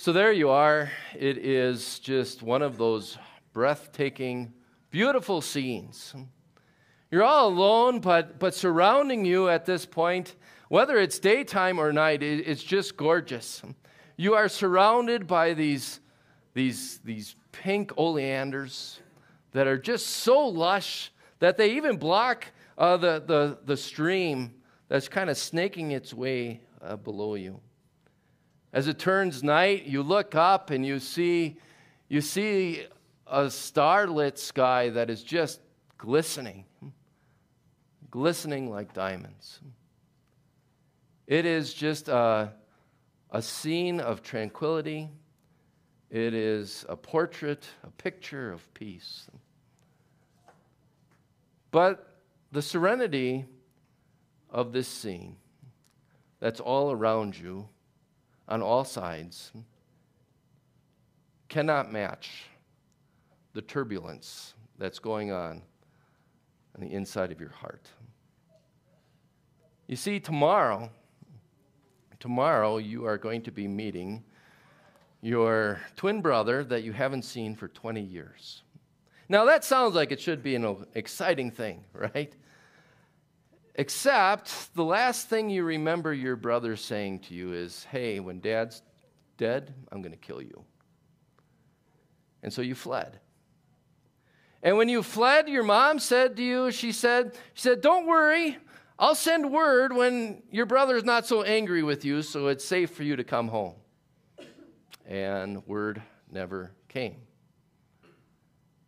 So there you are. It is just one of those breathtaking, beautiful scenes. You're all alone, but, but surrounding you at this point, whether it's daytime or night, it, it's just gorgeous. You are surrounded by these, these, these pink oleanders that are just so lush that they even block uh, the, the, the stream that's kind of snaking its way uh, below you. As it turns night, you look up and you see, you see a starlit sky that is just glistening, glistening like diamonds. It is just a, a scene of tranquility. It is a portrait, a picture of peace. But the serenity of this scene that's all around you on all sides cannot match the turbulence that's going on on the inside of your heart. You see, tomorrow, tomorrow you are going to be meeting your twin brother that you haven't seen for 20 years. Now, that sounds like it should be an exciting thing, right? Except the last thing you remember your brother saying to you is, Hey, when dad's dead, I'm going to kill you. And so you fled. And when you fled, your mom said to you, she said, she said, Don't worry, I'll send word when your brother's not so angry with you, so it's safe for you to come home. And word never came.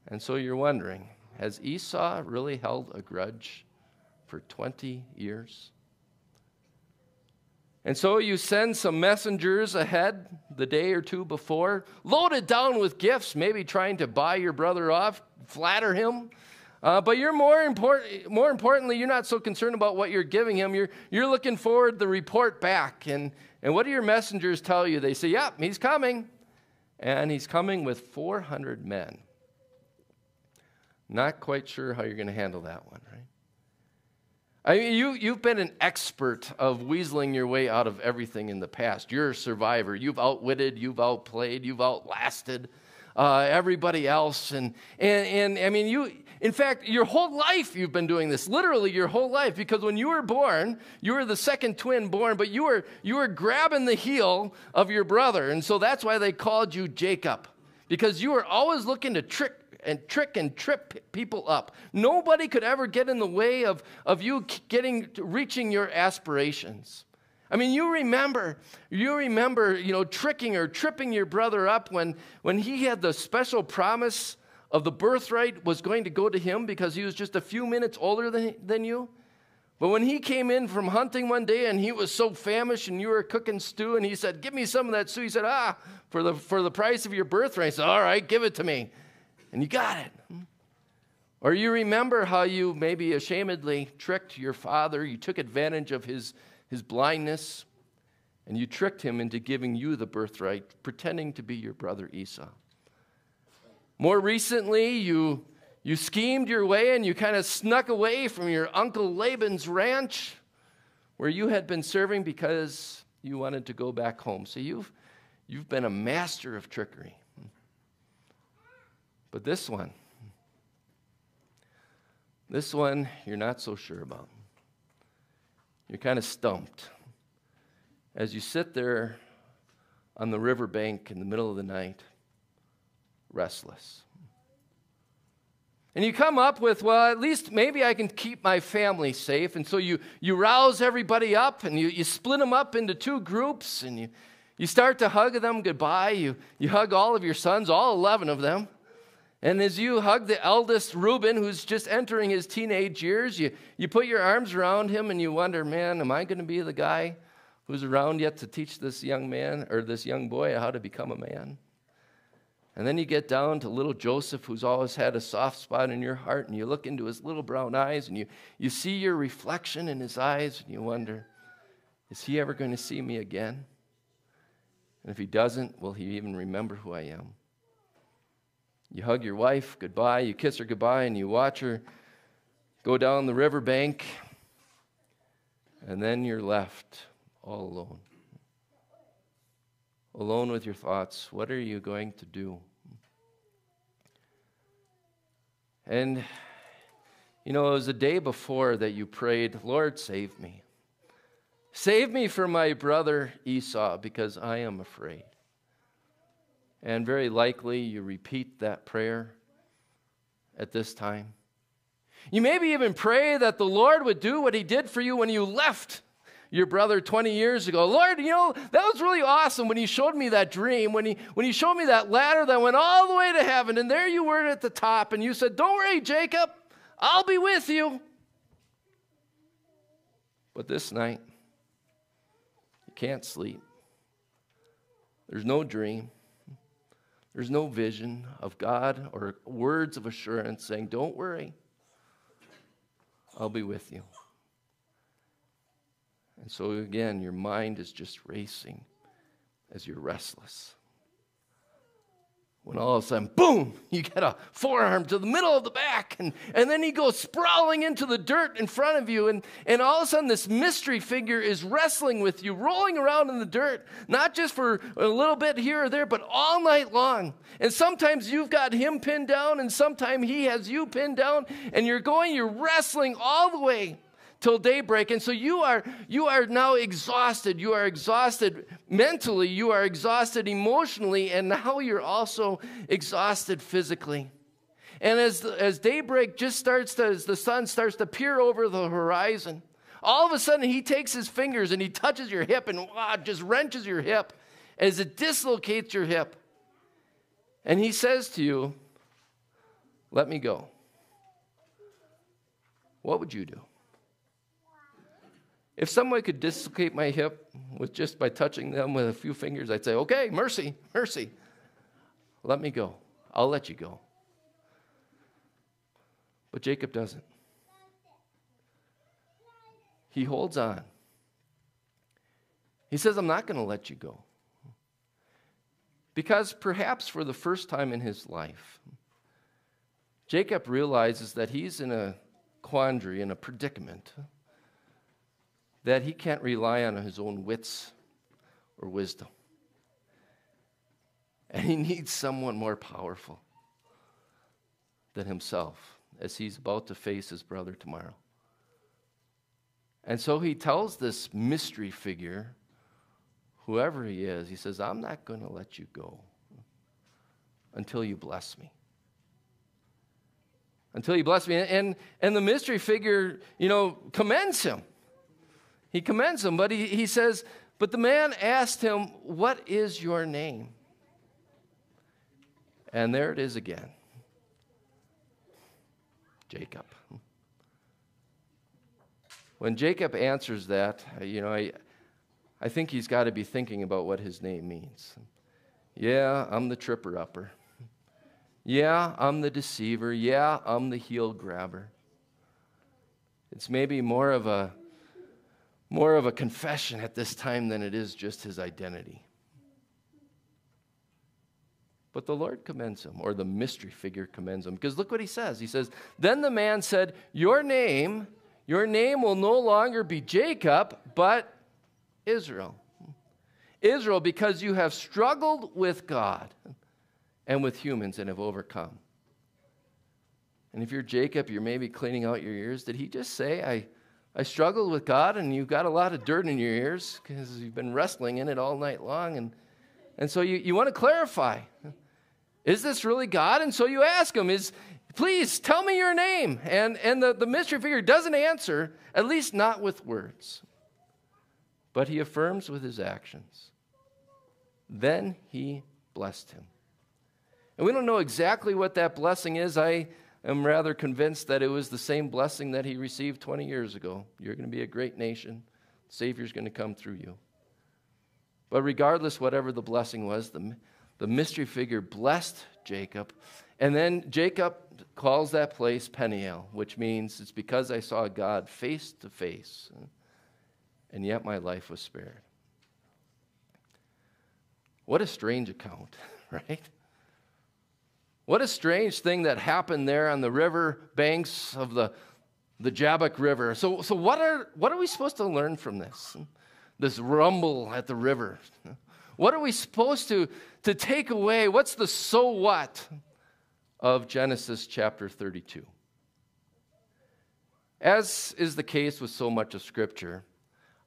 And so you're wondering, has Esau really held a grudge for 20 years. And so you send some messengers ahead the day or two before, loaded down with gifts, maybe trying to buy your brother off, flatter him. Uh, but you're more, important, more importantly, you're not so concerned about what you're giving him. You're, you're looking forward the report back. And, and what do your messengers tell you? They say, Yep, he's coming. And he's coming with 400 men. Not quite sure how you're going to handle that one, right? I mean, you, you've been an expert of weaseling your way out of everything in the past. You're a survivor. You've outwitted, you've outplayed, you've outlasted uh, everybody else. And, and, and I mean, you, in fact, your whole life you've been doing this, literally your whole life, because when you were born, you were the second twin born, but you were, you were grabbing the heel of your brother. And so that's why they called you Jacob, because you were always looking to trick and trick and trip people up. Nobody could ever get in the way of, of you getting reaching your aspirations. I mean, you remember, you remember, you know, tricking or tripping your brother up when, when he had the special promise of the birthright was going to go to him because he was just a few minutes older than, than you. But when he came in from hunting one day and he was so famished and you were cooking stew and he said, Give me some of that stew, he said, Ah, for the, for the price of your birthright. I said, All right, give it to me and you got it. Or you remember how you maybe ashamedly tricked your father, you took advantage of his, his blindness, and you tricked him into giving you the birthright, pretending to be your brother Esau. More recently, you, you schemed your way and you kind of snuck away from your uncle Laban's ranch where you had been serving because you wanted to go back home. So you've, you've been a master of trickery. But this one, this one you're not so sure about. You're kind of stumped. As you sit there on the riverbank in the middle of the night, restless. And you come up with, well, at least maybe I can keep my family safe. And so you, you rouse everybody up and you, you split them up into two groups and you, you start to hug them goodbye. You, you hug all of your sons, all 11 of them. And as you hug the eldest Reuben, who's just entering his teenage years, you, you put your arms around him and you wonder, man, am I going to be the guy who's around yet to teach this young man or this young boy how to become a man? And then you get down to little Joseph, who's always had a soft spot in your heart, and you look into his little brown eyes and you, you see your reflection in his eyes, and you wonder, is he ever going to see me again? And if he doesn't, will he even remember who I am? You hug your wife goodbye, you kiss her goodbye, and you watch her go down the riverbank, and then you're left all alone. alone with your thoughts. What are you going to do? And, you know, it was a day before that you prayed, Lord, save me. Save me from my brother Esau because I am afraid. And very likely you repeat that prayer at this time. You maybe even pray that the Lord would do what he did for you when you left your brother 20 years ago. Lord, you know, that was really awesome when he showed me that dream, when he, when he showed me that ladder that went all the way to heaven, and there you were at the top, and you said, Don't worry, Jacob, I'll be with you. But this night, you can't sleep. There's no dream. There's no vision of God or words of assurance saying, Don't worry, I'll be with you. And so, again, your mind is just racing as you're restless. When all of a sudden, boom, you get a forearm to the middle of the back, and, and then he goes sprawling into the dirt in front of you. And, and all of a sudden, this mystery figure is wrestling with you, rolling around in the dirt, not just for a little bit here or there, but all night long. And sometimes you've got him pinned down, and sometimes he has you pinned down, and you're going, you're wrestling all the way till daybreak. And so you are, you are now exhausted. You are exhausted mentally, you are exhausted emotionally, and now you're also exhausted physically. And as, as daybreak just starts to, as the sun starts to peer over the horizon, all of a sudden he takes his fingers and he touches your hip and wow, just wrenches your hip as it dislocates your hip. And he says to you, Let me go. What would you do? If someone could dislocate my hip with just by touching them with a few fingers, I'd say, okay, mercy, mercy. Let me go. I'll let you go. But Jacob doesn't. He holds on. He says, I'm not going to let you go. Because perhaps for the first time in his life, Jacob realizes that he's in a quandary, in a predicament that he can't rely on his own wits or wisdom. And he needs someone more powerful than himself as he's about to face his brother tomorrow. And so he tells this mystery figure, whoever he is, he says, I'm not going to let you go until you bless me. Until you bless me. And, and the mystery figure, you know, commends him. He commends him, but he, he says, But the man asked him, What is your name? And there it is again Jacob. When Jacob answers that, you know, I, I think he's got to be thinking about what his name means. Yeah, I'm the tripper upper. Yeah, I'm the deceiver. Yeah, I'm the heel grabber. It's maybe more of a more of a confession at this time than it is just his identity. But the Lord commends him, or the mystery figure commends him. Because look what he says. He says, Then the man said, Your name, your name will no longer be Jacob, but Israel. Israel, because you have struggled with God and with humans and have overcome. And if you're Jacob, you're maybe cleaning out your ears. Did he just say, I, I struggled with God, and you've got a lot of dirt in your ears because you've been wrestling in it all night long. And, and so you, you want to clarify is this really God? And so you ask him, is, please tell me your name. And, and the, the mystery figure doesn't answer, at least not with words, but he affirms with his actions. Then he blessed him. And we don't know exactly what that blessing is. I am rather convinced that it was the same blessing that he received 20 years ago. You're going to be a great nation, the Savior's going to come through you. But regardless, whatever the blessing was, the, the mystery figure blessed Jacob. And then Jacob calls that place Peniel, which means it's because I saw God face to face, and yet my life was spared. What a strange account, right? What a strange thing that happened there on the river banks of the, the Jabbok River. So, so what, are, what are we supposed to learn from this? This rumble at the river. What are we supposed to, to take away? What's the so what of Genesis chapter 32? As is the case with so much of Scripture,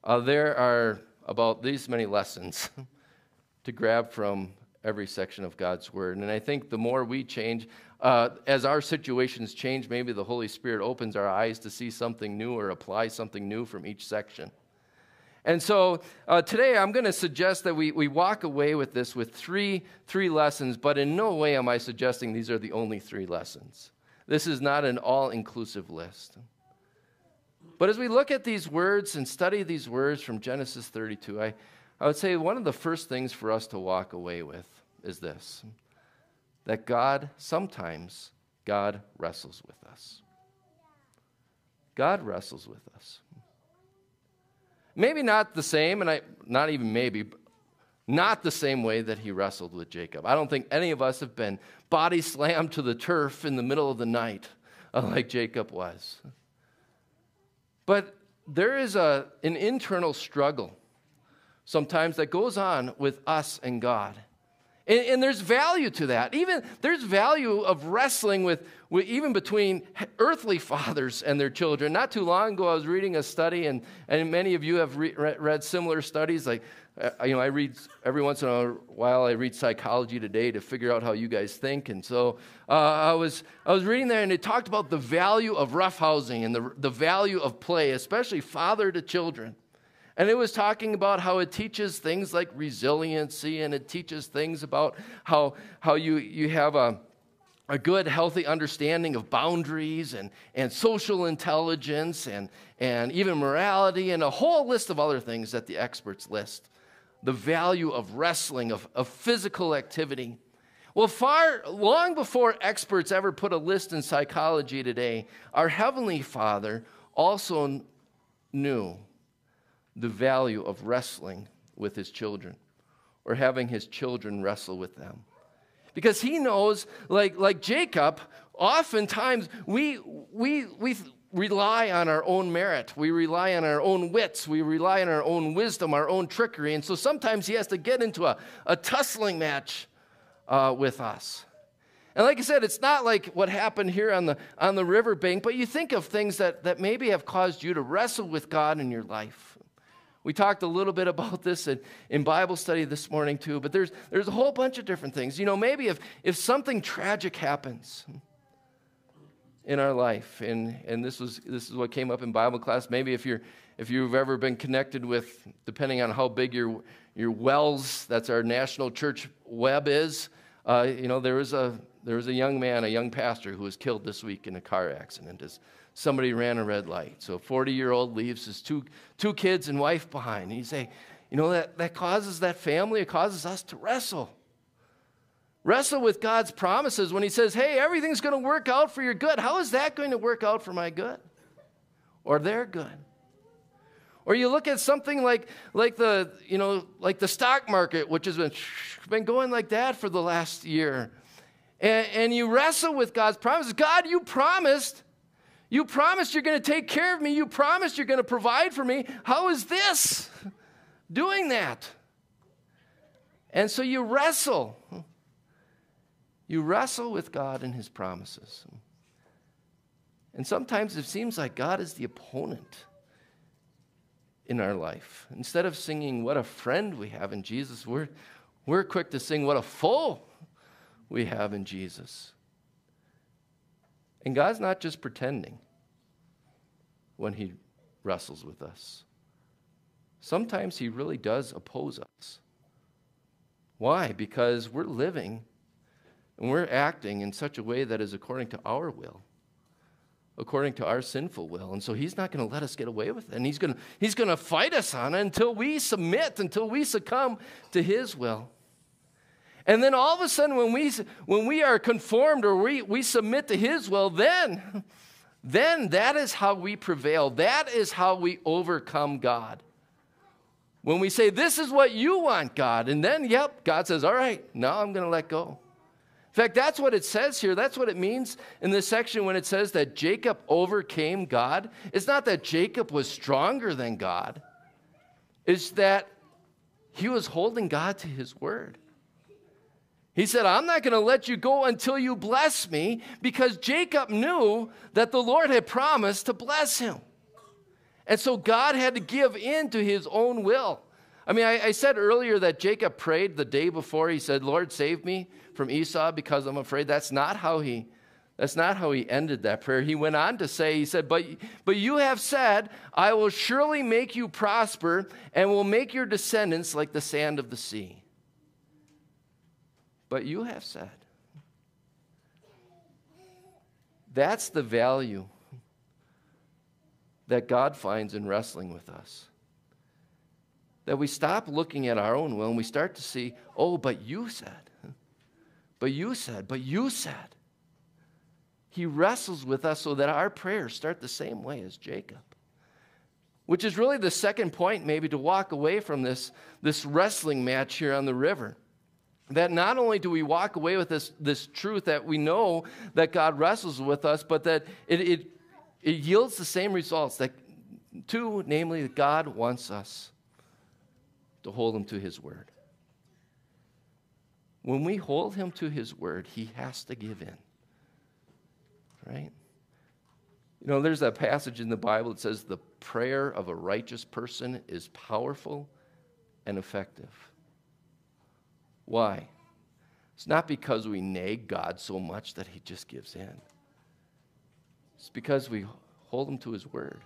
uh, there are about these many lessons to grab from every section of God's Word. And I think the more we change, uh, as our situations change, maybe the Holy Spirit opens our eyes to see something new or apply something new from each section. And so uh, today I'm going to suggest that we, we walk away with this with three, three lessons, but in no way am I suggesting these are the only three lessons. This is not an all inclusive list. But as we look at these words and study these words from Genesis 32, I, I would say one of the first things for us to walk away with is this that God, sometimes, God wrestles with us. God wrestles with us. Maybe not the same, and I, not even maybe, not the same way that he wrestled with Jacob. I don't think any of us have been body slammed to the turf in the middle of the night like Jacob was. But there is a, an internal struggle sometimes that goes on with us and God. And, and, there's value to that. Even there's value of wrestling with, with, even between earthly fathers and their children. Not too long ago, I was reading a study, and, and many of you have re- read similar studies. Like, uh, you know, I read every once in a while. I read Psychology Today to figure out how you guys think. And so uh, I was I was reading there, and it talked about the value of roughhousing and the the value of play, especially father to children. And it was talking about how it teaches things like resiliency and it teaches things about how, how you, you have a, a good, healthy understanding of boundaries and, and social intelligence and, and even morality and a whole list of other things that the experts list. The value of wrestling, of, of physical activity. Well, far long before experts ever put a list in psychology today, our Heavenly Father also knew the value of wrestling with his children or having his children wrestle with them. Because he knows, like, like Jacob, oftentimes we, we, we rely on our own merit. We rely on our own wits. We rely on our own wisdom, our own trickery. And so sometimes he has to get into a, a tussling match uh, with us. And like I said, it's not like what happened here on the, on the riverbank, but you think of things that, that maybe have caused you to wrestle with God in your life. We talked a little bit about this in, in Bible study this morning, too, but there's, there's a whole bunch of different things. You know, maybe if, if something tragic happens in our life, and, and this, was, this is what came up in Bible class, maybe if, you're, if you've ever been connected with, depending on how big your, your WELS, that's our national church web is, uh, you know, there was, a, there was a young man, a young pastor, who was killed this week in a car accident. His, somebody ran a red light. So a 40 year old leaves his two, two kids and wife behind. And you say, you know, that, that causes that family, it causes us to wrestle. Wrestle with God's promises when He says, hey, everything's going to work out for your good. How is that going to work out for my good? Or their good? Or you look at something like, like, the, you know, like the stock market, which has been, been going like that for the last year. And, and you wrestle with God's promises. God, you promised you promised you're going to take care of me. You promised you're going to provide for me. How is this doing that? And so you wrestle. You wrestle with God and his promises. And sometimes it seems like God is the opponent in our life. Instead of singing, What a friend we have in Jesus, we're, we're quick to sing, What a foe we have in Jesus. And God's not just pretending when He wrestles with us. Sometimes He really does oppose us. Why? Because we're living and we're acting in such a way that is according to our will, according to our sinful will. And so He's not going to let us get away with it. And He's going to, he's to fight us on it until we submit, until we succumb to His will. And then all of a sudden, when we, when we are conformed or we, we submit to His will, then, then that is how we prevail. That is how we overcome God. When we say, This is what you want, God, and then, yep, God says, All right, now I'm going to let go. In fact, that's what it says here. That's what it means in this section when it says that Jacob overcame God. It's not that Jacob was stronger than God, it's that He was holding God to his word. He said, I'm not going to let you go until you bless me because Jacob knew that the Lord had promised to bless him. And so God had to give in to his own will. I mean, I, I, said earlier that Jacob prayed the day before. He said, Lord, save me from Esau because I'm afraid. That's not how he. That's not how he ended that prayer. He went on to say, he said, but, but you have said, I will surely make you prosper and will make your descendants like the sand of the sea. But you have said. That's the value that God finds in wrestling with us that we stop looking at our own will and we start to see, oh, but you said, but you said, but you said. He wrestles with us so that our prayers start the same way as Jacob. Which is really the second point, maybe, to walk away from this, this wrestling match here on the river. That not only do we walk away with this, this truth that we know that God wrestles with us, but that it, it, it yields the same results that two, namely, that God wants us to hold him to his word. When we hold him to his word, he has to give in. Right? You know, there's that passage in the Bible that says the prayer of a righteous person is powerful and effective. Why? It's not because we nag God so much that he just gives in. It's because we hold him to his word.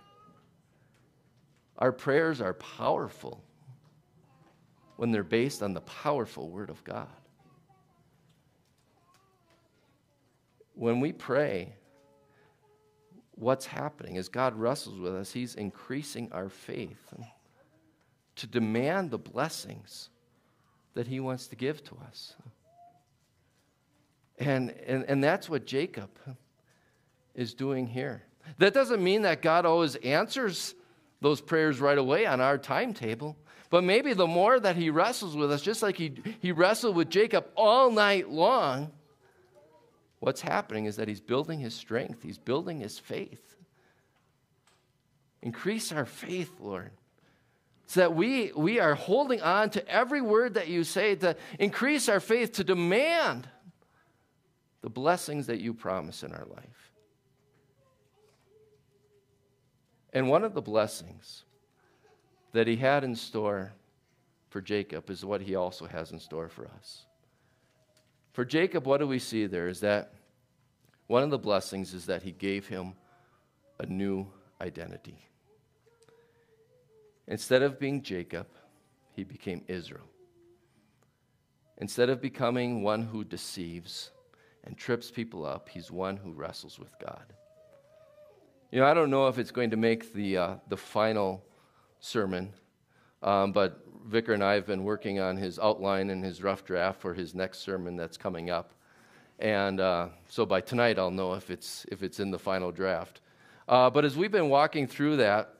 Our prayers are powerful when they're based on the powerful Word of God. When we pray, what's happening as God wrestles with us, He's increasing our faith to demand the blessings that He wants to give to us. And, and, and that's what Jacob is doing here. That doesn't mean that God always answers those prayers right away on our timetable. But maybe the more that he wrestles with us, just like he, he wrestled with Jacob all night long, what's happening is that he's building his strength, he's building his faith. Increase our faith, Lord. So that we, we are holding on to every word that you say to increase our faith, to demand the blessings that you promise in our life. And one of the blessings that he had in store for Jacob is what he also has in store for us. For Jacob, what do we see there is that one of the blessings is that he gave him a new identity. Instead of being Jacob, he became Israel. Instead of becoming one who deceives and trips people up, he's one who wrestles with God. You know, I don't know if it's going to make the, uh, the final sermon, um, but Vicar and I have been working on his outline and his rough draft for his next sermon that's coming up. And uh, so by tonight, I'll know if it's, if it's in the final draft. Uh, but as we've been walking through that,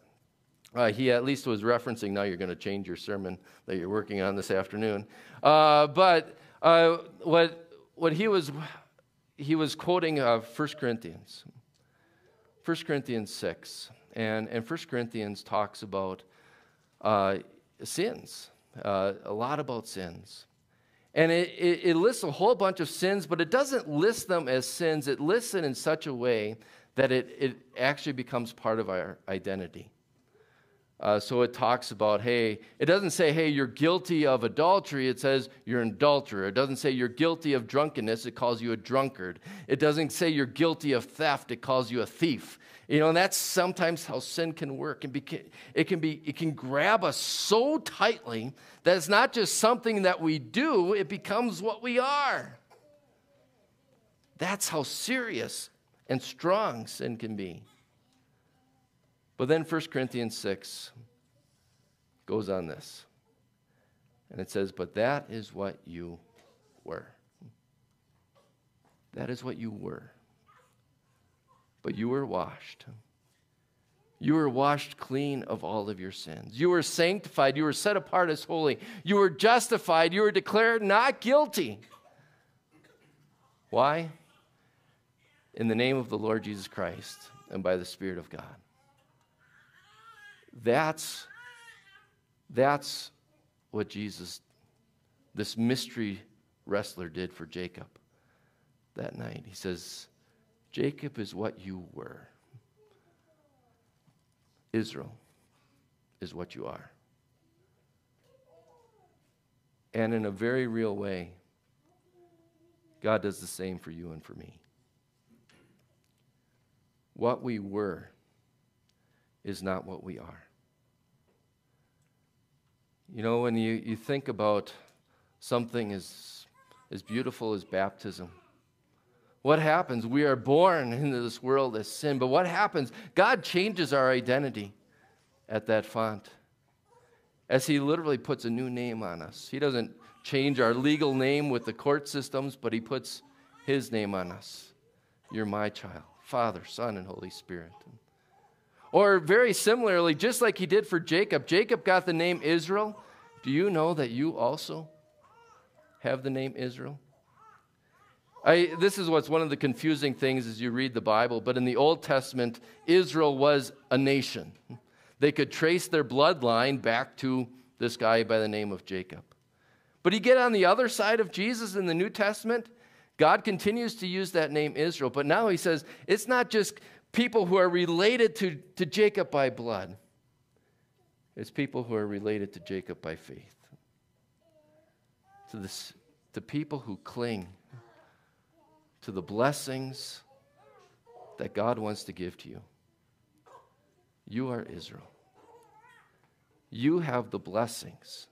uh, he at least was referencing now you're going to change your sermon that you're working on this afternoon. Uh, but uh, what, what he was, he was quoting uh, 1 Corinthians, 1 Corinthians 6. And, and 1 Corinthians talks about uh, sins, uh, a lot about sins. And it, it, it, lists a whole bunch of sins, but it doesn't list them as sins. It lists it in such a way that it, it actually becomes part of our identity. Uh, so it talks about, hey, it doesn't say, hey, you're guilty of adultery. It says you're an adulterer. It doesn't say you're guilty of drunkenness. It calls you a drunkard. It doesn't say you're guilty of theft. It calls you a thief. You know, and that's sometimes how sin can work. Can, it, can be, it can grab us so tightly that it's not just something that we do, it becomes what we are. That's how serious and strong sin can be. But then 1 Corinthians 6 goes on this. And it says, But that is what you were. That is what you were but you were washed. You were washed clean of all of your sins. You were sanctified. You were set apart as holy. You were justified. You were declared not guilty. Why? In the name of the Lord Jesus Christ and by the Spirit of God. That's, that's what Jesus, this mystery wrestler, did for Jacob that night. He says, Jacob is what you were, Israel is what you are. And in a very real way, God does the same for you and for me. What we were is not what we are. You know, when you, you think about something as, as beautiful as baptism, what happens? We are born into this world as sin, but what happens? God changes our identity at that font as He literally puts a new name on us. He doesn't change our legal name with the court systems, but He puts His name on us. You're my child, Father, Son, and Holy Spirit. Or very similarly, just like He did for Jacob, Jacob got the name Israel. Do you know that you also have the name Israel? I, this is what's one of the confusing things as you read the Bible, but in the Old Testament, Israel was a nation. They could trace their bloodline back to this guy by the name of Jacob. But you get on the other side of Jesus in the New Testament, God continues to use that name Israel, but now he says it's not just people who are related to, to Jacob by blood, it's people who are related to Jacob by faith. To, this, to people who cling to the blessings that God wants to give to you. You are Israel. You have the blessings,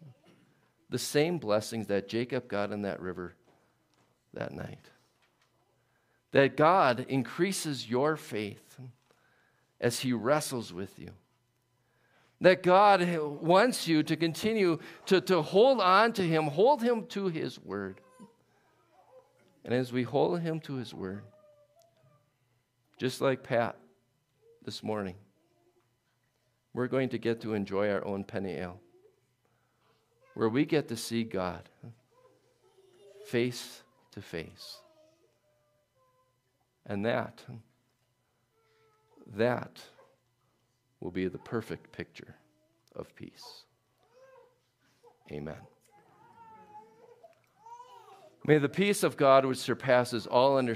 the same blessings that Jacob got in that river that night. That God increases your faith as He wrestles with you. That God wants you to continue to, to hold on to Him, hold Him to His word. And as we hold him to his word, just like Pat this morning, we're going to get to enjoy our own Peniel, where we get to see God face to face. And that, that will be the perfect picture of peace. Amen. May the peace of God, which surpasses all understanding,